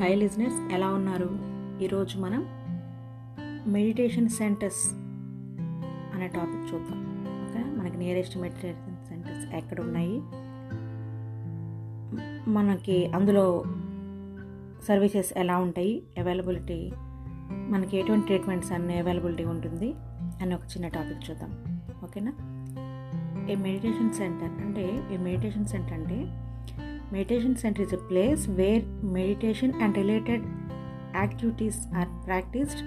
High లిజినెస్ ఎలా ఉన్నారు? ఈరోజు మనం మెడిటేషన్ సెంటర్స్ అనే టాపిక్ చూద్దాం. ఓకే మనకి నియరెస్ట్ మెడిటేషన్ సెంటర్స్ ఎక్కడ ఉన్నాయి? మనకి అందులో సర్వీసెస్ ఎలా ఉంటాయి? అవైలబిలిటీ మనకి ఎటువంటి ట్రీట్మెంట్స్ అన్ని అవైలబిలిటీ ఉంటుంది అని ఒక చిన్న టాపిక్ చూద్దాం. ఓకేనా? ఏ మెడిటేషన్ సెంటర్ అంటే ఏ మెడిటేషన్ సెంటర్ అంటే meditation centre is a place where meditation and related activities are practised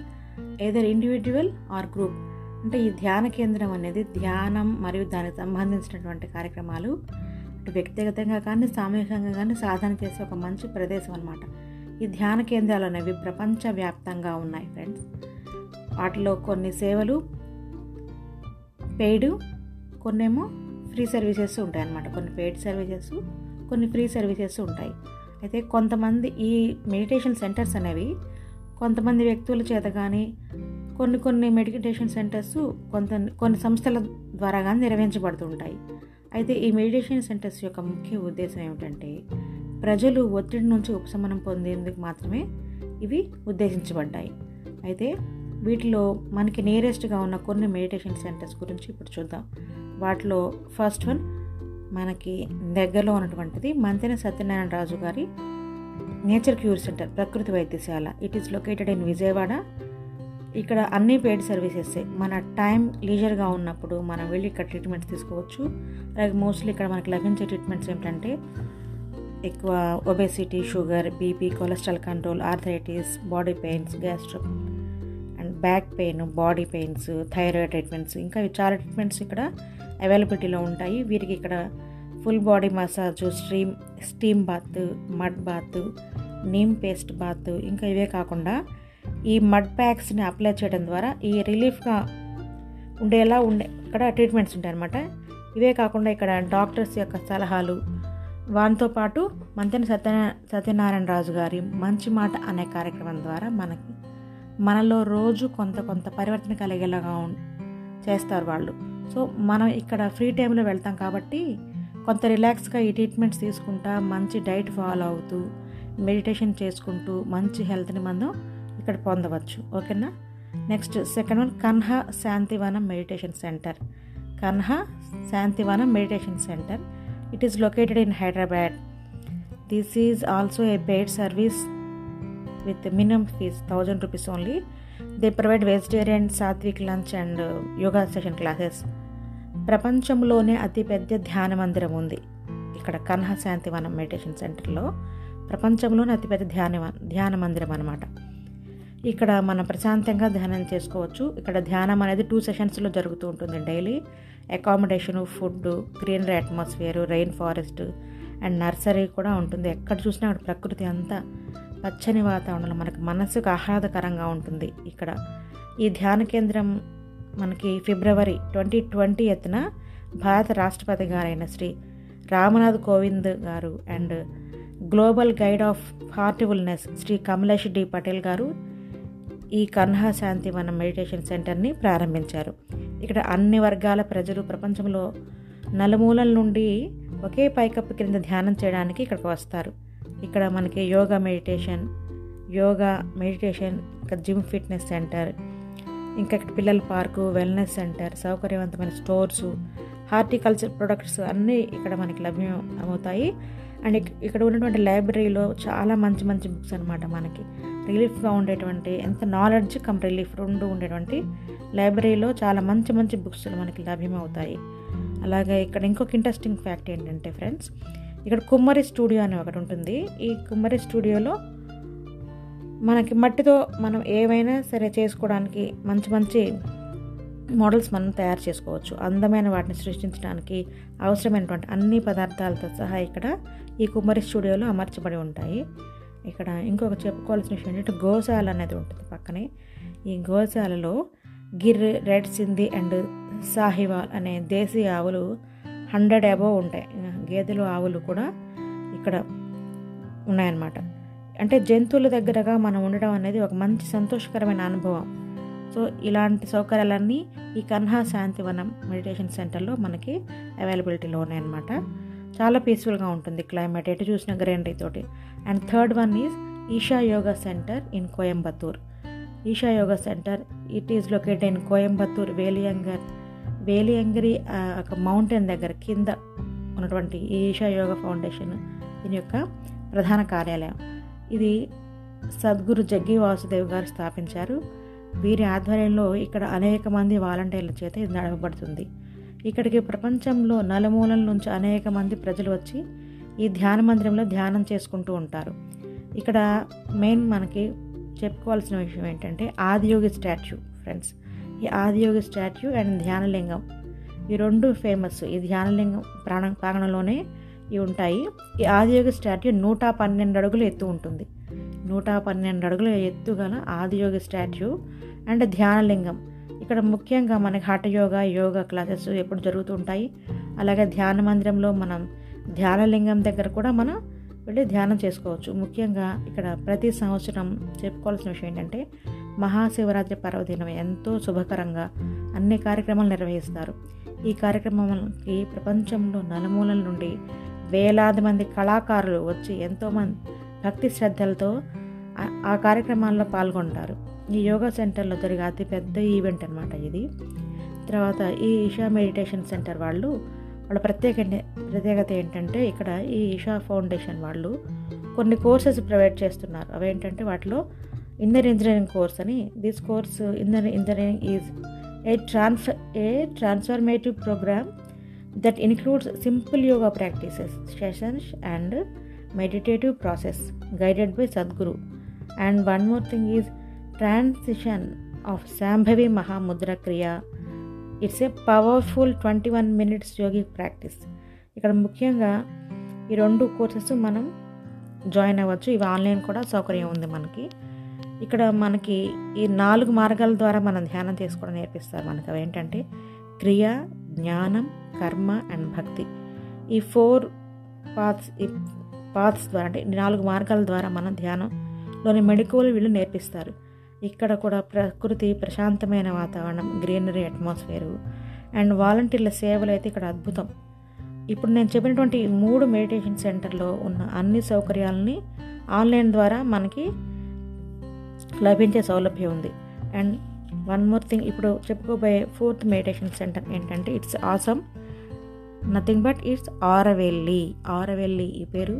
either individual or group అంటే ఈ ధ్యాన కేంద్రం అనేది ధ్యానం మరియు దానికి సంబంధించినటువంటి కార్యక్రమాలు అటు వ్యక్తిగతంగా కానీ సామూహికంగా కానీ సాధన చేసే ఒక మంచి ప్రదేశం అనమాట ఈ ధ్యాన కేంద్రాలు అనేవి ప్రపంచవ్యాప్తంగా ఉన్నాయి ఫ్రెండ్స్ వాటిలో కొన్ని సేవలు పెయిడ్ కొన్నేమో ఫ్రీ సర్వీసెస్ ఉంటాయి అన్నమాట కొన్ని పెయిడ్ సర్వీసెస్ కొన్ని ఫ్రీ సర్వీసెస్ ఉంటాయి. అయితే కొంతమంది ఈ మెడిటేషన్ సెంటర్స్ అనేవి కొంతమంది వ్యక్తుల చేత కానీ కొన్ని కొన్ని మెడిటేషన్ సెంటర్స్ కొంత కొన్ని సంస్థల ద్వారా కానీ నిర్వహించబడుతుంటాయి. అయితే ఈ మెడిటేషన్ సెంటర్స్ యొక్క ముఖ్య ఉద్దేశం ఏమిటంటే ప్రజలు ఒత్తిడి నుంచి ఉపశమనం పొందేందుకు మాత్రమే ఇవి ఉద్దేశించబడ్డాయి. అయితే వీటిలో మనకి నియరెస్ట్గా ఉన్న కొన్ని మెడిటేషన్ సెంటర్స్ గురించి ఇప్పుడు చూద్దాం. వాటిలో ఫస్ట్ వన్ మనకి దగ్గరలో ఉన్నటువంటిది మంతెన సత్యనారాయణ రాజు గారి నేచర్ క్యూర్ సెంటర్ ప్రకృతి వైద్యశాల. It is located in Vijayawada. ఇక్కడ అన్ని పెయిడ్ సర్వీసెస్ మన టైం లీజర్గా ఉన్నప్పుడు మనం వెళ్ళి ఇక్కడ ట్రీట్మెంట్స్ తీసుకోవచ్చు. అలాగే మోస్ట్లీ ఇక్కడ మనకి లభించే ట్రీట్మెంట్స్ ఏమిటంటే ఎక్కువ obesity sugar BP cholesterol control arthritis body pains gastro and back pain body pains thyroid treatments ఇంకా చాలా ట్రీట్మెంట్స్ ఇక్కడ అవైలబిలిటీలో ఉంటాయి. వీరికి ఇక్కడ full body massage stream steam bath mud bath neem paste bath ఇంకా ఇవే కాకుండా ఈ మడ్ ప్యాక్స్ని అప్లై చేయడం ద్వారా ఈ రిలీఫ్గా ఉండేలా ఉండే ఇక్కడ ట్రీట్మెంట్స్ ఉంటాయన్నమాట. ఇవే కాకుండా ఇక్కడ డాక్టర్స్ యొక్క సలహాలు. వాటితో పాటు మంతెన సత్య సత్యనారాయణ రాజు గారి మంచి మాట అనే కార్యక్రమం ద్వారా మనకి మనలో రోజు కొంత కొంత పరివర్తన కలిగేలాగా చేస్తారు వాళ్ళు. సో మనం ఇక్కడ ఫ్రీ టైంలో వెళ్తాం కాబట్టి కొంత రిలాక్స్గా ఈ ట్రీట్మెంట్స్ తీసుకుంటా మంచి డైట్ ఫాలో అవుతూ మెడిటేషన్ చేసుకుంటూ మంచి హెల్త్ని మనం ఇక్కడ పొందవచ్చు. ఓకేనా next second one Kanha Shantivanam meditation centre Kanha Shantivanam meditation centre it is located in Hyderabad this is also a paid service with minimum fees thousand rupees only they provide vegetarian sattvik lunch and yoga session classes ప్రపంచంలోనే అతిపెద్ద ధ్యాన మందిరం ఉంది. ఇక్కడ Kanha Shantivanam meditation సెంటర్లో ప్రపంచంలోనే అతిపెద్ద ధ్యాన ధ్యాన మందిరం అనమాట ఇక్కడ మనం ప్రశాంతంగా ధ్యానం చేసుకోవచ్చు. ఇక్కడ ధ్యానం అనేది టూ సెషన్స్లో జరుగుతూ ఉంటుంది daily. Accommodation food greenery atmosphere rain forest and nursery కూడా ఉంటుంది. ఎక్కడ చూసినా అక్కడ ప్రకృతి అంతా పచ్చని వాతావరణంలో మనకు మనసుకు ఆహ్లాదకరంగా ఉంటుంది. ఇక్కడ ఈ ధ్యాన కేంద్రం మనకి ఫిబ్రవరి ట్వంటీ ట్వంటీ ఎత్తున భారత రాష్ట్రపతి గారైన Shri Ramnath Kovind garu and global guide of Heartfulness Shri Kamlesh D Patel garu ఈ కన్హా శాంతి మన మెడిటేషన్ సెంటర్ని ప్రారంభించారు. ఇక్కడ అన్ని వర్గాల ప్రజలు ప్రపంచంలో నలుమూలల నుండి ఒకే పైకప్పు క్రింద ధ్యానం చేయడానికి ఇక్కడికి వస్తారు. ఇక్కడ మనకి యోగా మెడిటేషన్ యోగా మెడిటేషన్ ఇంకా జిమ్ ఫిట్నెస్ సెంటర్ ఇంకా ఇక్కడ పిల్లల పార్కు వెల్నెస్ సెంటర్ సౌకర్యవంతమైన స్టోర్స్ హార్టికల్చర్ ప్రొడక్ట్స్ అన్నీ ఇక్కడ మనకి లభ్యం అవుతాయి అండ్ ఇక్కడ ఉన్నటువంటి లైబ్రరీలో చాలా మంచి మంచి బుక్స్ అనమాట మనకి. రిలీఫ్గా ఉండేటువంటి ఎంత నాలెడ్జ్ కమ్ రిలీఫ్ రెండు ఉండేటువంటి లైబ్రరీలో చాలా మంచి మంచి బుక్స్ మనకి లభ్యమవుతాయి. అలాగే ఇక్కడ ఇంకొక ఇంట్రెస్టింగ్ ఫ్యాక్ట్ ఏంటంటే ఫ్రెండ్స్ ఇక్కడ కుమ్మరి స్టూడియో అని ఒకటి ఉంటుంది. ఈ కుమ్మరి స్టూడియోలో మనకి మట్టితో మనం ఏవైనా సరే చేసుకోవడానికి మంచి మంచి మోడల్స్ మనం తయారు చేసుకోవచ్చు. అందమైన వాటిని సృష్టించడానికి అవసరమైనటువంటి అన్ని పదార్థాలతో సహా ఇక్కడ ఈ కుమ్మరి స్టూడియోలో అమర్చబడి ఉంటాయి. ఇక్కడ ఇంకొక చెప్పుకోవాల్సిన విషయం ఏంటంటే గోశాల అనేది ఉంటుంది పక్కనే. ఈ గోశాలలో గిర్ రెడ్ సింధి అండ్ సాహివాల్ అనే దేశీ ఆవులు హండ్రెడ్ అబోవ్ ఉంటాయి. గేదెలు ఆవులు కూడా ఇక్కడ ఉన్నాయన్నమాట. అంటే జంతువుల దగ్గరగా మనం ఉండడం అనేది ఒక మంచి సంతోషకరమైన అనుభవం. సో ఇలాంటి సౌకర్యాలన్నీ ఈ కన్హా శాంతివనం మెడిటేషన్ సెంటర్లో మనకి అవైలబిలిటీలో ఉన్నాయన్నమాట. చాలా పీస్ఫుల్గా ఉంటుంది క్లైమేట్. ఎటు చూసిన గ్రీనరీ తోటి. And third one is Isha yoga centre in Coimbatore. Isha yoga centre it is located in Coimbatore వేలియంగర్ Velliangiri ఒక మౌంటైన్ దగ్గర కింద ఉన్నటువంటి ఈషా యోగా ఫౌండేషన్ దీని యొక్క ప్రధాన కార్యాలయం. ఇది సద్గురు జగ్గి వాసుదేవ్ గారు స్థాపించారు. వీరి ఆధ్వర్యంలో ఇక్కడ అనేక మంది వాలంటీర్ల చేత ఇది నడపబడుతుంది. ఇక్కడికి ప్రపంచంలో నలుమూలల నుంచి అనేక మంది ప్రజలు వచ్చి ఈ ధ్యాన మందిరంలో ధ్యానం చేసుకుంటూ ఉంటారు. ఇక్కడ మెయిన్ మనకి చెప్పుకోవాల్సిన విషయం ఏంటంటే ఆదియోగి స్టాచ్యూ ఫ్రెండ్స్. ఈ ఆదియోగి స్టాచ్యూ అండ్ ధ్యానలింగం ఈ రెండు ఫేమస్. ఈ ధ్యానలింగం ప్రాణ ప్రాంగణంలోనే ఉంటాయి. ఈ ఆదియోగి స్టాట్యూ నూట పన్నెండు అడుగులు ఎత్తు ఉంటుంది. నూట పన్నెండు అడుగుల ఎత్తు గల ఆదియోగి స్టాట్యూ అండ్ ధ్యానలింగం. ఇక్కడ ముఖ్యంగా మనకి హఠ యోగా క్లాసెస్ ఎప్పుడు జరుగుతూ ఉంటాయి. అలాగే ధ్యాన మందిరంలో మనం ధ్యానలింగం దగ్గర కూడా మనం వెళ్ళి ధ్యానం చేసుకోవచ్చు. ముఖ్యంగా ఇక్కడ ప్రతి సంవత్సరం చెప్పుకోవాల్సిన విషయం ఏంటంటే మహాశివరాత్రి పర్వదినం ఎంతో శుభకరంగా అన్ని కార్యక్రమాలు నిర్వహిస్తారు. ఈ కార్యక్రమాలకి ప్రపంచంలో నలుమూలల నుండి వేలాది మంది కళాకారులు వచ్చి ఎంతోమంది భక్తి శ్రద్ధలతో ఆ- కార్యక్రమాల్లో పాల్గొంటారు. ఈ యోగా సెంటర్లో జరిగే అతిపెద్ద ఈవెంట్ అనమాట ఇది. తర్వాత ఈ ఇషా మెడిటేషన్ సెంటర్ వాళ్ళు వాళ్ళ ప్రత్యేక ప్రత్యేకత ఏంటంటే ఇక్కడ ఈ ఇషా ఫౌండేషన్ వాళ్ళు కొన్ని కోర్సెస్ ప్రొవైడ్ చేస్తున్నారు. అవేంటంటే వాటిలో ఇంజనీర్ ఇంజనీరింగ్ కోర్స్ అని this course engineer engineering is a transfer a transformative programme that includes simple yoga practices sessions and meditative process guided by Sadhguru and one more thing is transition of Shambhavi Mahamudra Kriya it's a powerful twenty one minutes yogi practice ఇక్కడ ముఖ్యంగా ఈ రెండు courses మనం join అవ్వచ్చు. ఇవి online కూడా సౌకర్యం ఉంది మనకి. ఇక్కడ మనకి ఈ నాలుగు మార్గాల ద్వారా మనం ధ్యానం చేసుకోవడం నేర్పిస్తారు మనకు. అవి ఏంటంటే క్రియ జ్ఞానం కర్మ అండ్ భక్తి. ఈ ఫోర్ పాత్స్ ఈ పాత్స్ ద్వారా అంటే నాలుగు మార్గాల ద్వారా మనం ధ్యానంలోని మెడికోలు వీళ్ళు నేర్పిస్తారు. ఇక్కడ కూడా ప్రకృతి ప్రశాంతమైన వాతావరణం గ్రీనరీ అట్మాస్ఫియరు అండ్ వాలంటీర్ల సేవలు అయితే ఇక్కడ అద్భుతం. ఇప్పుడు నేను చెప్పినటువంటి మూడు మెడిటేషన్ సెంటర్లో ఉన్న అన్ని సౌకర్యాలని ఆన్లైన్ ద్వారా మనకి లభించే సౌలభ్యం ఉంది. అండ్ వన్ మోర్ థింగ్ ఇప్పుడు చెప్పుకోబోయే ఫోర్త్ మెడిటేషన్ సెంటర్ ఏంటంటే it's awesome nothing but it's Auroville Auroville ఈ పేరు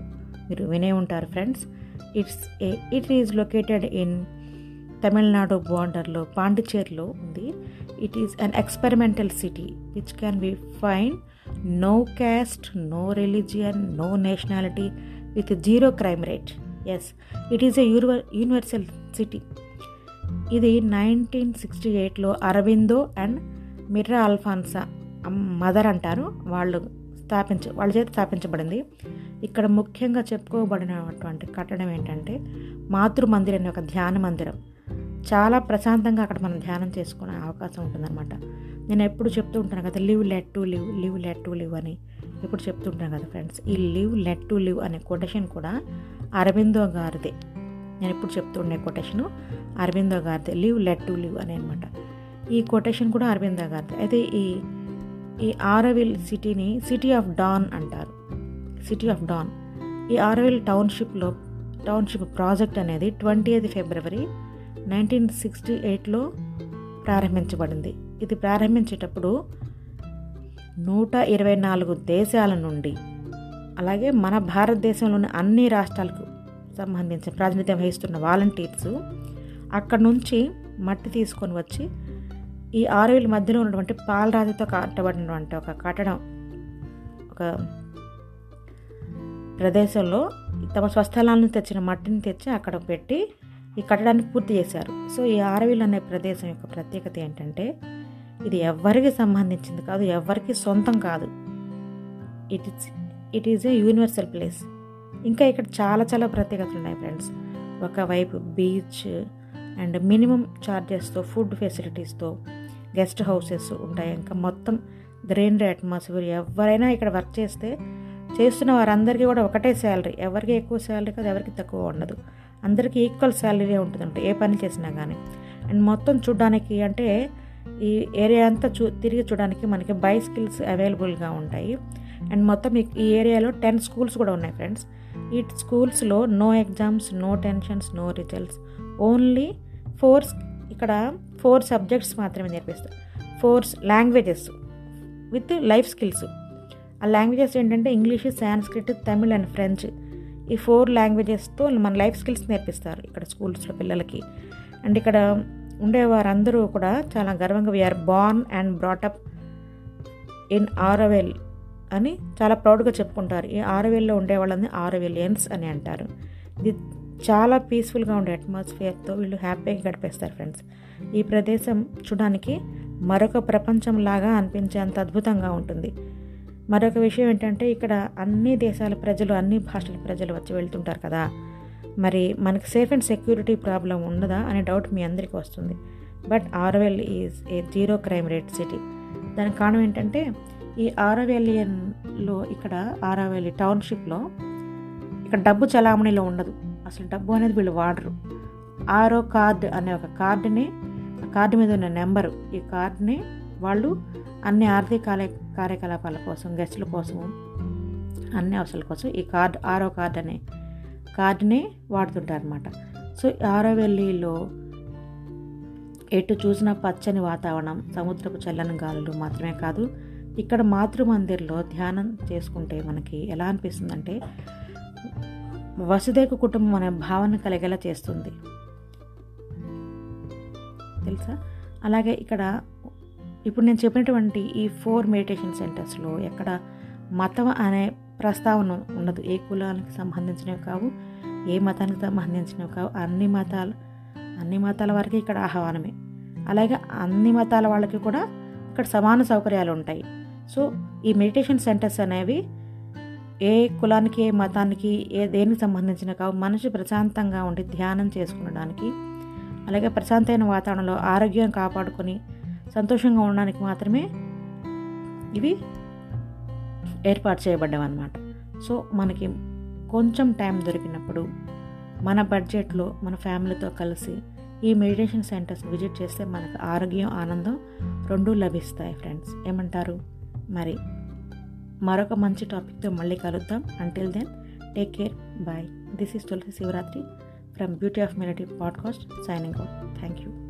మీరు వినే ఉంటారు friends it's a it is located in Tamil Nadu బార్డర్లో పాండిచేరిలో ఉంది. It is an experimental city which can be fine no caste no religion no nationality with zero crime rate yes it is a యూనివర్ universal city ఇది nineteen sixty ఎయిట్లో Aurobindo and Mirra Alfassa Mother అంటారు. వాళ్ళు స్థాపించ వాళ్ళ చేత స్థాపించబడింది. ఇక్కడ ముఖ్యంగా చెప్పుకోబడినటువంటి కట్టడం ఏంటంటే మాతృ మందిరం అనే ఒక ధ్యాన మందిరం. చాలా ప్రశాంతంగా అక్కడ మనం ధ్యానం చేసుకునే అవకాశం ఉంటుందన్నమాట. నేను ఎప్పుడు చెప్తూ ఉంటాను కదా live let to live live let to live అని ఎప్పుడు చెప్తుంటాను కదా ఫ్రెండ్స్. ఈ లివ్ లెట్ టు లివ్ అనే కొటేషన్ కూడా అరవిందో గారిదే. నేను ఎప్పుడు చెప్తుండే కొటేషను. అరవిందో గారిది లివ్ లెట్ టు లివ్ అని అనమాట. ఈ కొటేషన్ కూడా అరవిందో గారిది. అయితే ఈ ఈ ఆరవిల్ సిటీని సిటీ ఆఫ్ డాన్ అంటారు. City of dawn. ఈ ఆరవిల్ టౌన్షిప్లో టౌన్షిప్ ప్రాజెక్ట్ అనేది twenty eighth February nineteen sixty ఎయిట్లో ప్రారంభించబడింది. ఇది ప్రారంభించేటప్పుడు నూట ఇరవై నాలుగు దేశాల నుండి అలాగే మన భారతదేశంలోని అన్ని రాష్ట్రాలకు సంబంధించిన ప్రాతినిధ్యం వహిస్తున్న వాలంటీర్స్ అక్కడ నుంచి మట్టి తీసుకొని వచ్చి ఈ ఆరువేల మధ్యలో ఉన్నటువంటి పాలరాతితో కట్టబడినటువంటి ఒక కట్టడం ఒక ప్రదేశంలో తమ స్వస్థలాలను తెచ్చిన మట్టిని తెచ్చి అక్కడ పెట్టి ఈ కట్టడాన్ని పూర్తి చేశారు. సో ఈ ఆరవిల్ అనే ప్రదేశం యొక్క ప్రత్యేకత ఏంటంటే ఇది ఎవరికి సంబంధించింది కాదు ఎవరికి సొంతం కాదు. It is it is a universal place ఇంకా ఇక్కడ చాలా చాలా ప్రత్యేకతలు ఉన్నాయి ఫ్రెండ్స్ ఒకవైపు బీచ్ అండ్ మినిమం ఛార్జెస్తో ఫుడ్ ఫెసిలిటీస్తో గెస్ట్ హౌసెస్ ఉంటాయి. ఇంకా మొత్తం గ్రీనరీ అట్మాస్ఫియర్. ఎవరైనా ఇక్కడ వర్క్ చేస్తే చేస్తున్న వారందరికీ కూడా ఒకటే శాలరీ. ఎవరికి ఎక్కువ శాలరీ కాదు ఎవరికి తక్కువ ఉండదు. అందరికీ ఈక్వల్ శాలరీ ఉంటుంది ఏ పని చేసినా కానీ అండ్ మొత్తం చూడడానికి అంటే ఈ ఏరియా అంతా చూ తిరిగి చూడడానికి మనకి బై స్కిల్స్ అవైలబుల్గా ఉంటాయి. అండ్ మొత్తం ఈ- ఈ ఏరియాలో టెన్ స్కూల్స్ కూడా ఉన్నాయి ఫ్రెండ్స్. ఈ స్కూల్స్లో no exams no tensions no results. Only fours ఇక్కడ ఫోర్ సబ్జెక్ట్స్ మాత్రమే నేర్పిస్తారు. Fours languages with life skills. ఆ లాంగ్వేజెస్ ఏంటంటే English Sanskrit Tamil and French. ఈ ఫోర్ లాంగ్వేజెస్తో మన లైఫ్ స్కిల్స్ నేర్పిస్తారు ఇక్కడ స్కూల్స్లో పిల్లలకి. అండ్ ఇక్కడ ఉండేవారందరూ కూడా చాలా గర్వంగా we are born and brought up in Auroville అని చాలా ప్రౌడ్గా చెప్పుకుంటారు. ఈ ఆరవెల్లో ఉండే వాళ్ళని ఆరవెలియన్స్ అని అంటారు. ఇది చాలా పీస్ఫుల్గా ఉండే అట్మాస్ఫియర్తో వీళ్ళు హ్యాపీగా గడిపేస్తారు ఫ్రెండ్స్ ఈ ప్రదేశం చూడడానికి మరొక ప్రపంచం లాగా అనిపించేంత అద్భుతంగా ఉంటుంది. మరొక విషయం ఏంటంటే ఇక్కడ అన్ని దేశాల ప్రజలు అన్ని భాషల ప్రజలు వచ్చి వెళ్తుంటారు కదా. మరి మనకు సేఫ్ అండ్ సెక్యూరిటీ ప్రాబ్లం ఉండదా అనే డౌట్ మీ అందరికీ వస్తుంది. But Auroville is a zero crime rate city దానికి కారణం ఏంటంటే ఈ ఆరవేలియన్లో ఇక్కడ ఆరవేలి టౌన్షిప్లో ఇక్కడ డబ్బు చలామణిలో ఉండదు. అసలు డబ్బు అనేది వీళ్ళు వాడరు. ఆరో కార్డ్ అనే ఒక కార్డుని కార్డు మీద ఉన్న నెంబరు ఈ కార్డుని వాళ్ళు అన్ని ఆర్థిక కార్య కార్యకలాపాల కోసం గెస్టుల కోసం అన్ని అవసరాల కోసం ఈ కార్డు ఆరో కార్డు అనే కార్డుని వాడుతుంటారనమాట సో సో ఆరోవెల్లిలో ఎటు చూసిన పచ్చని వాతావరణం సముద్రపు చల్లని గాలులు మాత్రమే కాదు ఇక్కడ మాతృమందిర్లో ధ్యానం చేసుకుంటే మనకి ఎలా అనిపిస్తుందంటే వసుదేక కుటుంబం అనే భావన కలిగేలా చేస్తుంది. తెలుసా? అలాగే ఇక్కడ ఇప్పుడు నేను చెప్పినటువంటి ఈ ఫోర్ మెడిటేషన్ సెంటర్స్లో ఎక్కడ మతం అనే ప్రస్తావన ఉండదు. ఏ కులానికి సంబంధించినవి కావు ఏ మతానికి సంబంధించినవి కావు అన్ని మతాలు అన్ని మతాల వారికి ఇక్కడ ఆహ్వానమే. అలాగే అన్ని మతాల వాళ్ళకి కూడా ఇక్కడ సమాన సౌకర్యాలు ఉంటాయి. సో ఈ మెడిటేషన్ సెంటర్స్ అనేవి ఏ కులానికి ఏ మతానికి ఏ దేనికి సంబంధించిన కావు మనసు ప్రశాంతంగా ఉండి ధ్యానం చేసుకునడానికి అలాగే ప్రశాంతమైన వాతావరణంలో ఆరోగ్యం కాపాడుకొని సంతోషంగా ఉండడానికి మాత్రమే ఇవి ఏర్పాటు చేయబడ్డామన్నమాట సో మనకి కొంచెం టైం దొరికినప్పుడు మన బడ్జెట్లో మన ఫ్యామిలీతో కలిసి ఈ మెడిటేషన్ సెంటర్స్ విజిట్ చేస్తే మనకు ఆరోగ్యం ఆనందం రెండూ లభిస్తాయి ఫ్రెండ్స్. ఏమంటారు? మరి మరొక మంచి టాపిక్తో మళ్ళీ కలుద్దాం. Until then take care bye this is Tulasi Shivaratri from Beauty of Melody podcast signing out thank you